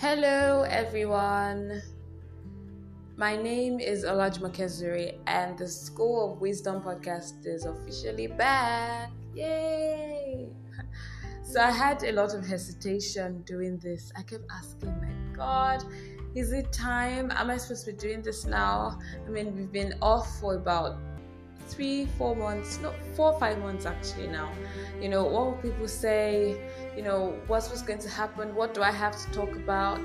Hello, everyone. My name is Olajmokezuri, and the School of Wisdom podcast is officially back. Yay! So I had a lot of hesitation doing this. I kept asking, my God, is it time? Am I supposed to be doing this now? I mean, we've been off for about three, four months, no, four, five months actually now. You know, what will people say? You know, what's what's going to happen? What do I have to talk about?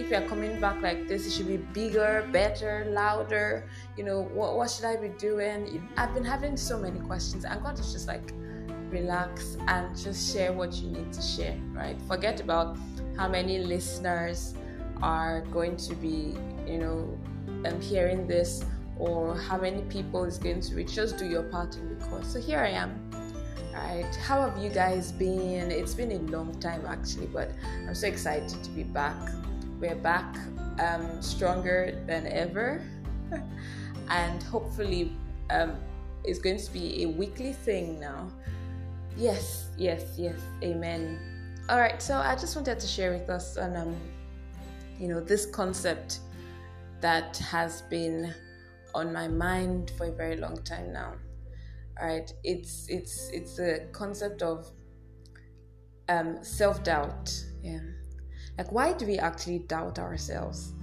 If you're coming back like this, it should be bigger, better, louder. You know, what what should I be doing? I've been having so many questions, and God is just like, relax and just share what you need to share, right? Forget about how many listeners are going to be, you know, um, hearing this or how many people is going to reach. Just do your part in the course. So here I am. Right. How have you guys been? It's been a long time actually, but I'm so excited to be back. We're back um, stronger than ever. and hopefully um, it's going to be a weekly thing now. Yes, yes, yes. Amen. All right, so I just wanted to share with us on um, you know, this concept that has been on my mind for a very long time now. All right, it's it's it's a concept of um, self doubt. Yeah, like why do we actually doubt ourselves?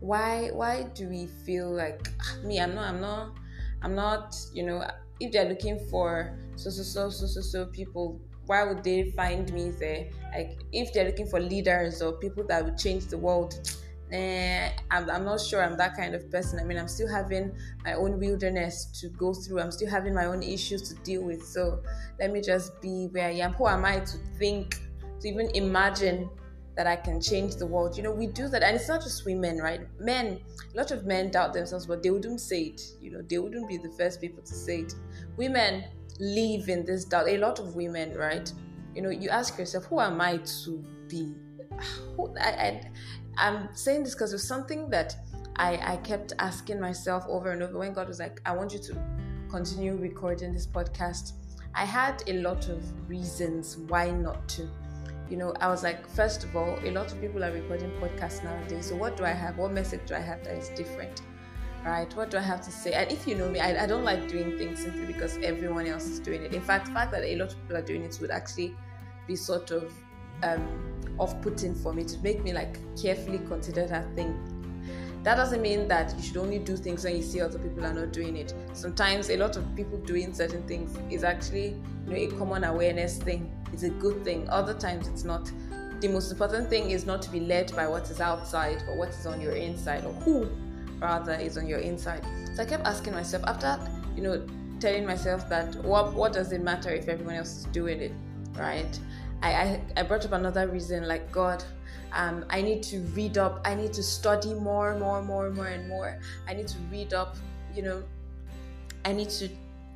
Why why do we feel like ah, me? I'm not I'm not I'm not. You know, if they're looking for so so so so so so people why would they find me there? Like if they're looking for leaders or people that would change the world, eh, I'm, I'm not sure I'm that kind of person. I mean, I'm still having my own wilderness to go through. I'm still having my own issues to deal with. So let me just be where I am. Who am I to think, to even imagine that I can change the world? You know, we do that, and it's not just women, right? Men, a lot of men doubt themselves, but they wouldn't say it. You know, they wouldn't be the first people to say it. Women live in this doubt. A lot of women, right? You know, you ask yourself, who am I to be? Who, I, I, I'm saying this because it's something that I, I kept asking myself over and over when God was like, I want you to continue recording this podcast. I had a lot of reasons why not to. You know, I was like, first of all, a lot of people are recording podcasts nowadays. So, what do I have? What message do I have that is different? right? What do I have to say? And if you know me, I, I don't like doing things simply because everyone else is doing it. In fact, the fact that a lot of people are doing it would actually be sort of um, off-putting for me to make me like carefully consider that thing. That doesn't mean that you should only do things when you see other people are not doing it. Sometimes a lot of people doing certain things is actually you know a common awareness thing. It's a good thing. Other times it's not. The most important thing is not to be led by what is outside or what is on your inside or who rather is on your inside. So I kept asking myself after, you know, telling myself that what what does it matter if everyone else is doing it, right? I, I, I brought up another reason like God, um, I need to read up, I need to study more, and more, and more, and more, and more. I need to read up, you know, I need to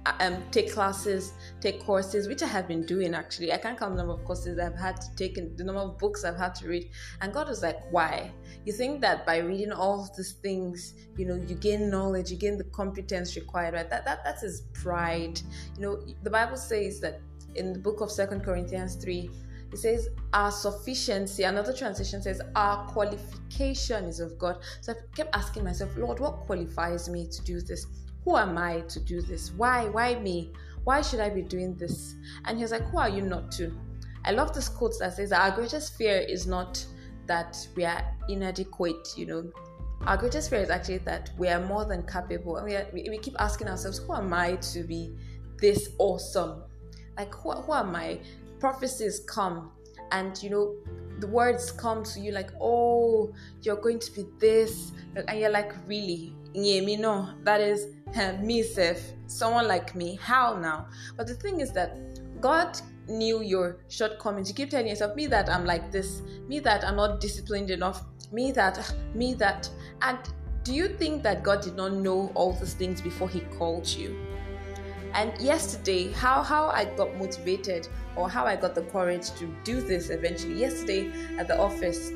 um, take classes, take courses, which I have been doing actually. I can't count the number of courses I've had to take and the number of books I've had to read. And God was like, why? You think that by reading all these things, you know, you gain knowledge, you gain the competence required, right? That, that that's his pride. You know, the Bible says that in the book of Second Corinthians 3, it says our sufficiency another translation says our qualification is of god so i kept asking myself lord what qualifies me to do this who am I to do this? Why? Why me? Why should I be doing this? And he was like, Who are you not to? I love this quote that says our greatest fear is not that we are inadequate, you know. Our greatest fear is actually that we are more than capable. And we, are, we, we keep asking ourselves, Who am I to be this awesome? Like, who, who am I? Prophecies come, and you know, the words come to you like, Oh, you're going to be this. And you're like, Really? Yeah, me no. That is eh, me self, someone like me. How now? But the thing is that God knew your shortcomings. You keep telling yourself, me that I'm like this, me that I'm not disciplined enough, me that, me that. And do you think that God did not know all these things before He called you? And yesterday, how how I got motivated or how I got the courage to do this eventually. Yesterday at the office,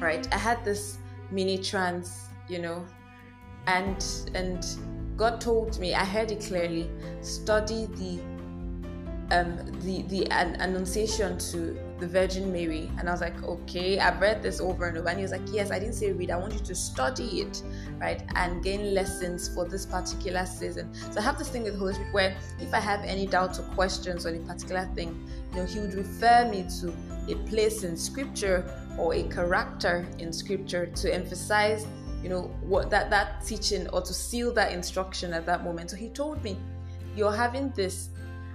right, I had this mini trance, you know, and and God told me, I heard it clearly, study the um, the the an, annunciation to the Virgin Mary. And I was like, okay, I've read this over and over. And he was like, yes, I didn't say read, I want you to study it, right? And gain lessons for this particular season. So I have this thing with Holy Spirit where if I have any doubts or questions on a particular thing, you know, he would refer me to a place in scripture or a character in scripture to emphasize you know what that that teaching or to seal that instruction at that moment so he told me you're having this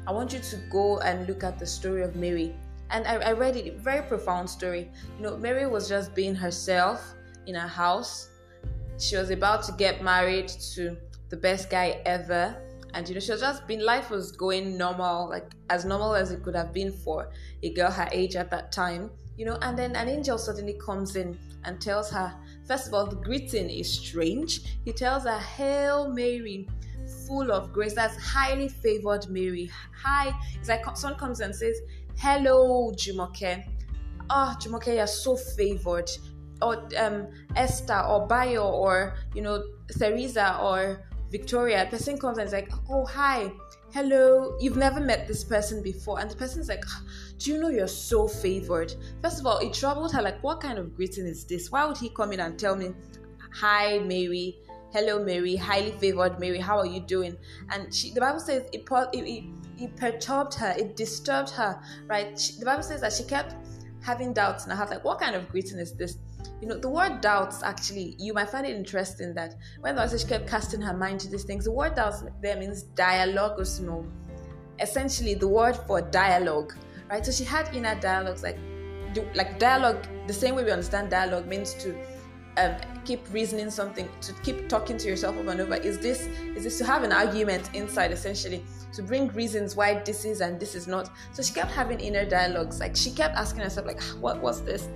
i want you to go and look at the story of mary and I, I read it very profound story. You know mary was just being herself in her house. She was about to get married to the best guy ever. And you know she was just been life was going normal like as normal as it could have been for a girl her age at that time you know. And then an angel suddenly comes in and tells her first of all the greeting is strange. He tells her hail mary full of grace. That's highly favored mary. Hi. It's like someone comes and says hello jumoke. Oh jumoke you're so favored. Or um, esther or bayo or you know theresa or victoria the person comes and is like oh hi. Hello. You've never met this person before. And the person's like do you know you're so favored? First of all it troubled her like what kind of greeting is this? Why would he come in and tell me hi mary. Hello mary. Highly favored mary. How are you doing and she, the bible says it, it, it, perturbed her it disturbed her right she, the bible says that she kept having doubts and i have like what kind of greeting is this you know, the word doubts actually, you might find it interesting that when the she kept casting her mind to these things, the word doubts there means dialogismos. Essentially, the word for dialogue, right? So she had inner dialogues, like, like dialogue, the same way we understand dialogue means to um, keep reasoning something, to keep talking to yourself over and over. Is this is this to have an argument inside essentially? to bring reasons why this is and this is not. So she kept having inner dialogues. Like she kept asking herself, like, what was this?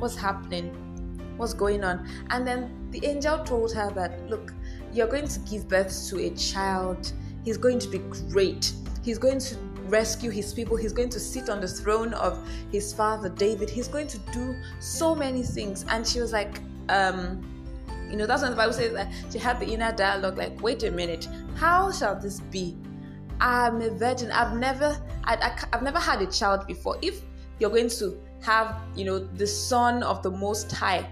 What's happening? what's going on. And then the angel told her that, look, you're going to give birth to a child. He's going to be great. He's going to rescue his people. He's going to sit on the throne of his father David. He's going to do so many things. And she was like, um, you know, that's when the Bible says that she had the inner dialogue, like, wait a minute, how shall this be? I'm a virgin. I've never, I, I, I've never had a child before. If you're going to have, you know, the son of the Most High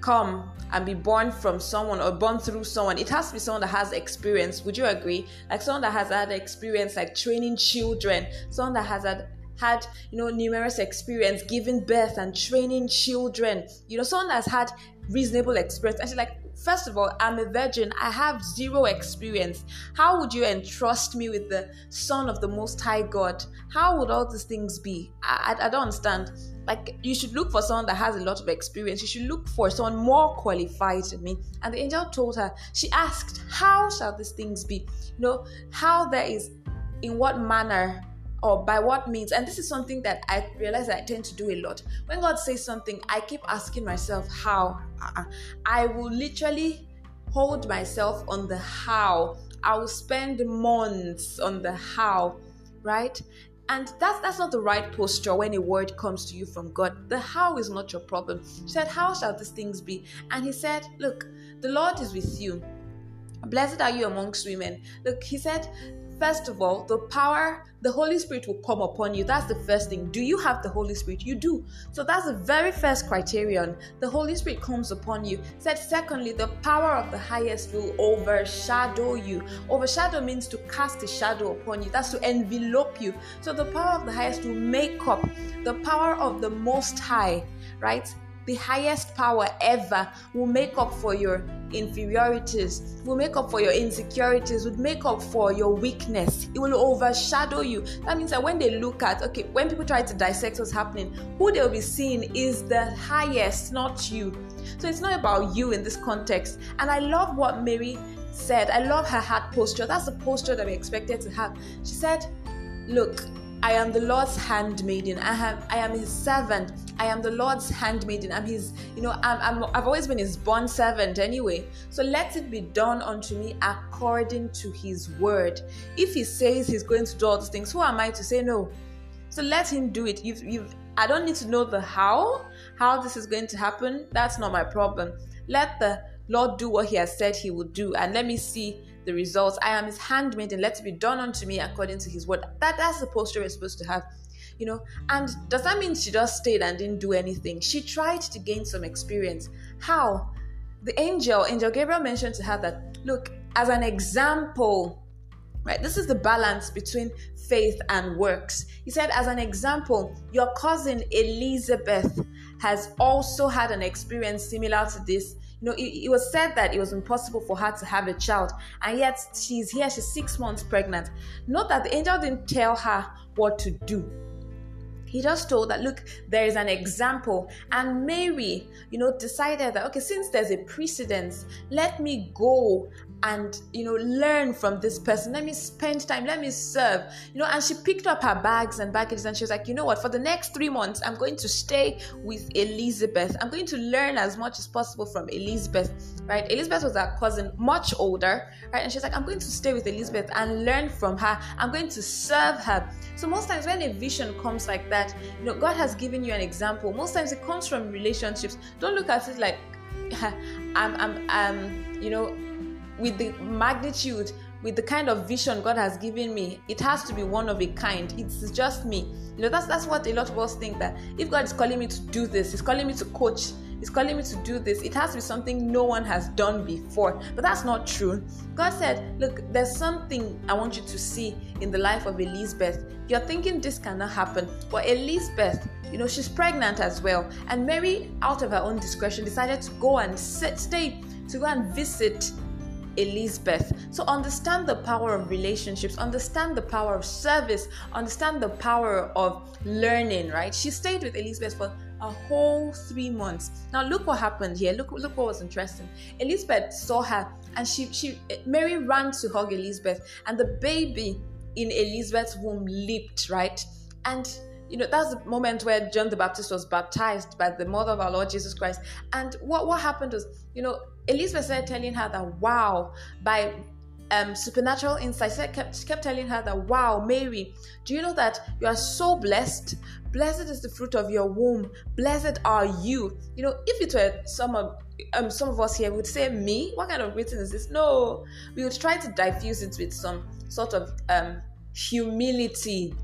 come and be born from someone or born through someone. It has to be someone that has experience. Would you agree? Like someone that has had experience, like training children, someone that has had had you know numerous experience giving birth and training children you know someone that's had reasonable experience actually like First of all, I'm a virgin. I have zero experience. How would you entrust me with the Son of the Most High God? How would all these things be? I, I, I don't understand. Like, you should look for someone that has a lot of experience. You should look for someone more qualified than me. And the angel told her, she asked, How shall these things be? You know, how there is, in what manner or by what means and this is something that i realize i tend to do a lot. When god says something i keep asking myself how? Uh-uh. i will literally hold myself on the how. I will spend months on the how right? And that's that's not the right posture when a word comes to you from god. The how is not your problem. She said how shall these things be? And he said look the lord is with you. Blessed are you amongst women. Look he said First of all, the power, the Holy Spirit will come upon you. That's the first thing. Do you have the Holy Spirit? You do. So that's the very first criterion. The Holy Spirit comes upon you. Said secondly, the power of the highest will overshadow you. Overshadow means to cast a shadow upon you. That's to envelop you. So the power of the highest will make up the power of the most high, right? The highest power ever will make up for your inferiorities, will make up for your insecurities, will make up for your weakness. It will overshadow you. That means that when they look at, okay, when people try to dissect what's happening, who they'll be seeing is the highest, not you. So it's not about you in this context. And I love what Mary said. I love her heart posture. That's the posture that we expected to have. She said, Look, I am the Lord's handmaiden. I have I am his servant. I am the Lord's handmaiden. I'm his, you know, I'm, I'm I've always been his bond servant anyway. So let it be done unto me according to his word. If he says he's going to do all these things, who am I to say no? So let him do it. You've you've I don't need to know the how, how this is going to happen. That's not my problem. Let the Lord do what he has said he will do and let me see the results. I am his handmaid, and let it be done unto me according to his word. That that's the posture we're supposed to have. you know. And does that mean she just stayed and didn't do anything? She tried to gain some experience. How? The angel, Angel Gabriel mentioned to her that, look, as an example, right, this is the balance between faith and works. He said, as an example, your cousin Elizabeth has also had an experience similar to this you know, it, it, was said that it was impossible for her to have a child, and yet she's here, she's six months pregnant. Note that the angel didn't tell her what to do. He just told that, look, there is an example. And Mary, you know, decided that, okay, since there's a precedence, let me go and you know learn from this person. Let me spend time let me serve. You know and she picked up her bags and baggages and she was like you know what? For the next three months i'm going to stay with elizabeth. I'm going to learn as much as possible from elizabeth right? Elizabeth was her cousin much older right? And she's like i'm going to stay with elizabeth and learn from her. I'm going to serve her. So most times when a vision comes like that you know god has given you an example most times it comes from relationships don't look at it like i'm i'm um you know with the magnitude, with the kind of vision God has given me, it has to be one of a kind. It's just me. You know, that's that's what a lot of us think that if God is calling me to do this, He's calling me to coach, He's calling me to do this, it has to be something no one has done before. But that's not true. God said, Look, there's something I want you to see in the life of Elizabeth. You're thinking this cannot happen, but Elizabeth, you know, she's pregnant as well. And Mary, out of her own discretion, decided to go and sit, stay, to go and visit Elizabeth. So understand the power of relationships, understand the power of service, understand the power of learning, right? She stayed with Elizabeth for a whole three months. Now look what happened here. Look, look what was interesting. Elizabeth saw her and she she Mary ran to hug Elizabeth, and the baby in Elizabeth's womb leaped, right? And you know that's the moment where John the Baptist was baptized by the mother of our Lord Jesus Christ. And what what happened was, you know, Elizabeth started telling her that wow, by um, supernatural insight, she kept, she kept telling her that wow, Mary, do you know that you are so blessed? Blessed is the fruit of your womb. Blessed are you. You know, if it were some of um, some of us here would say me, what kind of greeting is this? No, we would try to diffuse it with some sort of um, humility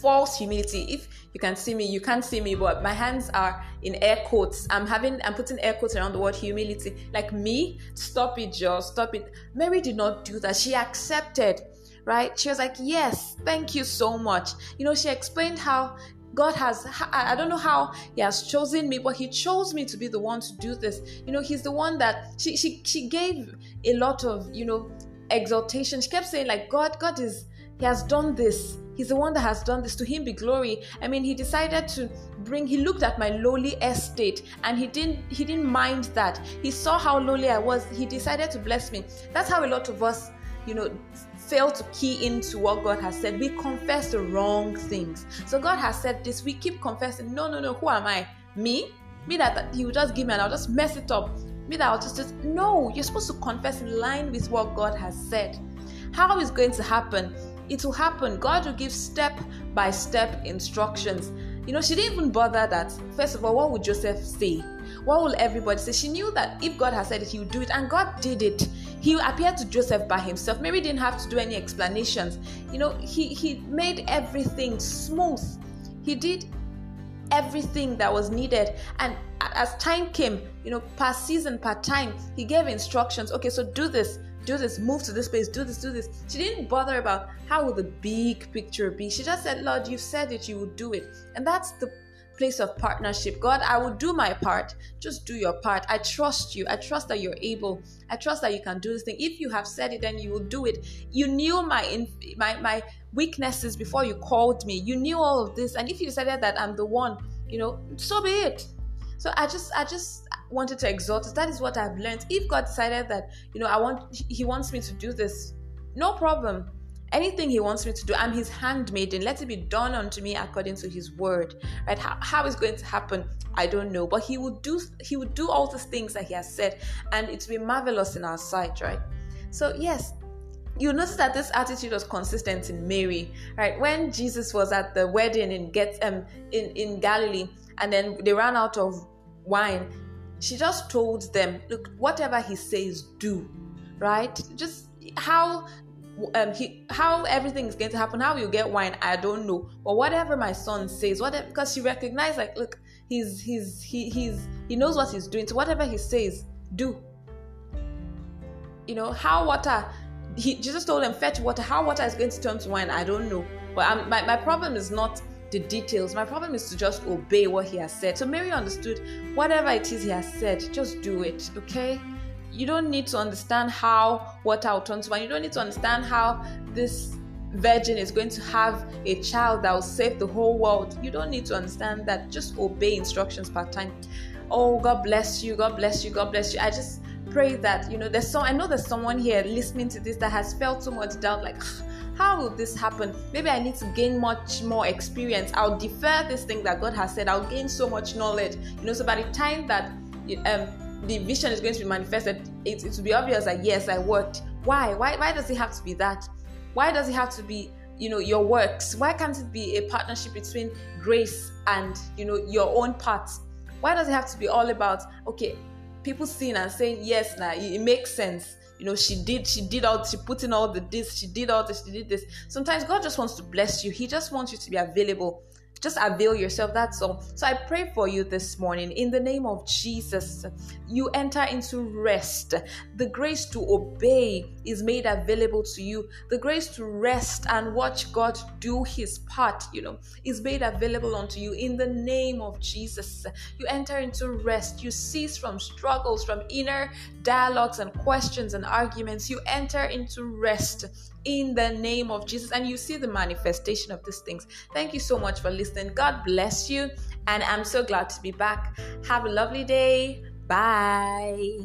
false humility. If you can see me, you can't see me, but my hands are in air quotes. I'm having, I'm putting air quotes around the word humility. Like me, stop it, Joe, stop it. Mary did not do that. She accepted, right? She was like, yes, thank you so much. You know, she explained how God has, I don't know how He has chosen me, but He chose me to be the one to do this. You know, He's the one that she, she, she gave a lot of, you know, exaltation. She kept saying, like, God, God is, He has done this. He's the one that has done this. To him be glory. I mean, he decided to bring he looked at my lowly estate and he didn't he didn't mind that. He saw how lowly I was. He decided to bless me. That's how a lot of us, you know, fail to key into what God has said. We confess the wrong things. So God has said this. We keep confessing, no, no, no, who am I? Me? Me that, he will just give me and I'll just mess it up. Me that I'll just, just no, you're supposed to confess in line with what God has said. How is going to happen? It will happen. God will give step by step instructions. You know, she didn't even bother that. First of all, what would Joseph say? What will everybody say? She knew that if God has said it, He would do it, and God did it. He appeared to Joseph by himself. Mary didn't have to do any explanations. You know, He He made everything smooth. He did everything that was needed, and as time came, you know, per season, per time, He gave instructions. Okay, so do this do this, move to this place, do this, do this. She didn't bother about how will the big picture be. She just said, Lord, you've said it, you will do it. And that's the place of partnership. God, I will do my part. Just do your part. I trust you. I trust that you're able. I trust that you can do this thing. If you have said it, then you will do it. You knew my my my weaknesses before you called me. You knew all of this, and if you said that I'm the one, you know, so be it. So I just I just wanted to exhort us. That is what I've learned. If God decided that, you know, I want He wants me to do this, no problem. Anything He wants me to do, I'm His handmaiden. Let it be done unto me according to His word. Right? How, how is going to happen? I don't know. But He will do He will do all the things that He has said, and it will be marvelous in our sight, right? So yes, you notice that this attitude was consistent in Mary, right? When Jesus was at the wedding in Get um in, in Galilee, and then they ran out of wine, she just told them, look, whatever he says, do. Right? Just how um he how everything is going to happen how you get wine i don't know but whatever my son says whatever because she recognized like look he's he's he, he's he knows what he's doing so whatever he says do you know how water he jesus told him fetch water how water is going to turn to wine i don't know but I'm, my, my problem is not the details my problem is to just obey what he has said so mary understood whatever it is he has said just do it okay you don't need to understand how water will turn to wine. You don't need to understand how this virgin is going to have a child that will save the whole world. You don't need to understand that. Just obey instructions part time. Oh, God bless you. God bless you. God bless you. I just pray that you know there's some. I know there's someone here listening to this that has felt so much doubt, like. How will this happen? Maybe I need to gain much more experience. I'll defer this thing that God has said. I'll gain so much knowledge. You know, so by the time that um, the vision is going to be manifested, it, it will be obvious that yes, I worked. Why? Why? Why does it have to be that? Why does it have to be you know your works? Why can't it be a partnership between grace and you know your own part? Why does it have to be all about okay? People seeing and saying yes, now it, it makes sense you know she did she did all she put in all the this she did all this she did this. Sometimes god just wants to bless you. He just wants you to be available just avail yourself. That's all. So I pray for you this morning in the name of Jesus. You enter into rest. The grace to obey is made available to you. The grace to rest and watch God do his part, you know, is made available unto you in the name of Jesus. You enter into rest. You cease from struggles, from inner dialogues and questions and arguments. You enter into rest in the name of Jesus. And you see the manifestation of these things. Thank you so much for listening. God bless you. And I'm so glad to be back. Have a lovely day. Bye.